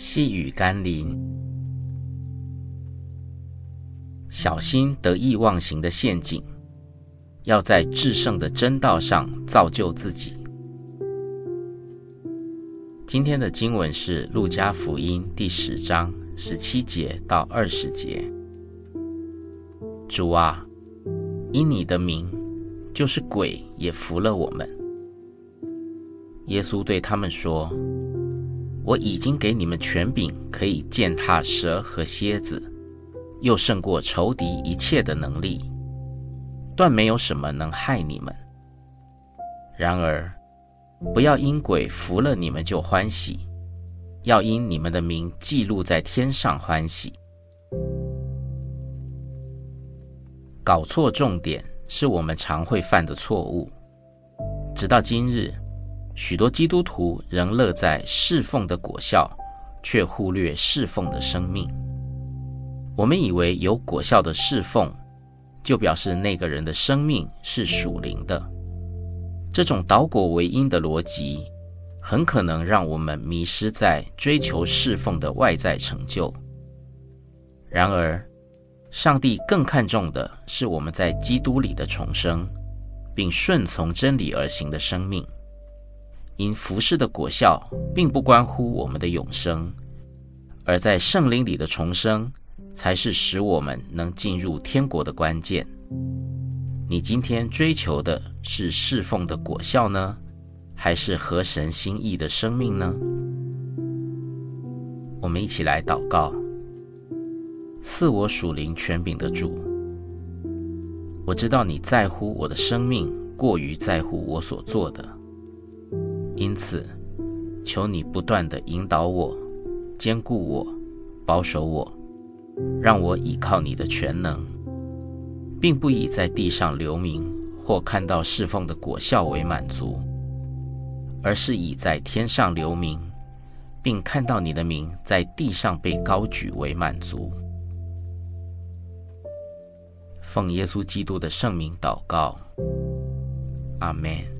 细雨甘霖，小心得意忘形的陷阱，要在至圣的真道上造就自己。今天的经文是《路加福音》第十章十七节到二十节。主啊，因你的名，就是鬼也服了我们。耶稣对他们说：“我已经给你们权柄，可以践踏蛇和蝎子，又胜过仇敌一切的能力，断没有什么能害你们。然而，不要因鬼服了你们就欢喜，要因你们的名记录在天上欢喜。搞错重点是我们常会犯的错误。直到今日，许多基督徒仍乐在侍奉的果效，却忽略侍奉的生命。我们以为有果效的侍奉，就表示那个人的生命是属灵的。这种倒果为因的逻辑，很可能让我们迷失在追求侍奉的外在成就。然而，上帝更看重的是我们在基督里的重生，并顺从真理而行的生命。因服事的果效，并不关乎我们的永生，而在圣灵里的重生，才是使我们能进入天国的关键。你今天追求的是侍奉的果效呢，还是合神心意的生命呢？我们一起来祷告。赐我属灵权柄的主，我知道你在乎我的生命，过于在乎我所做的，因此，求你不断地引导我，坚固我，保守我，让我倚靠你的全能。并不以在地上留名或看到侍奉的果效为满足，而是以在天上留名，并看到你的名在地上被高举为满足。奉耶稣基督的圣名祷告，阿门。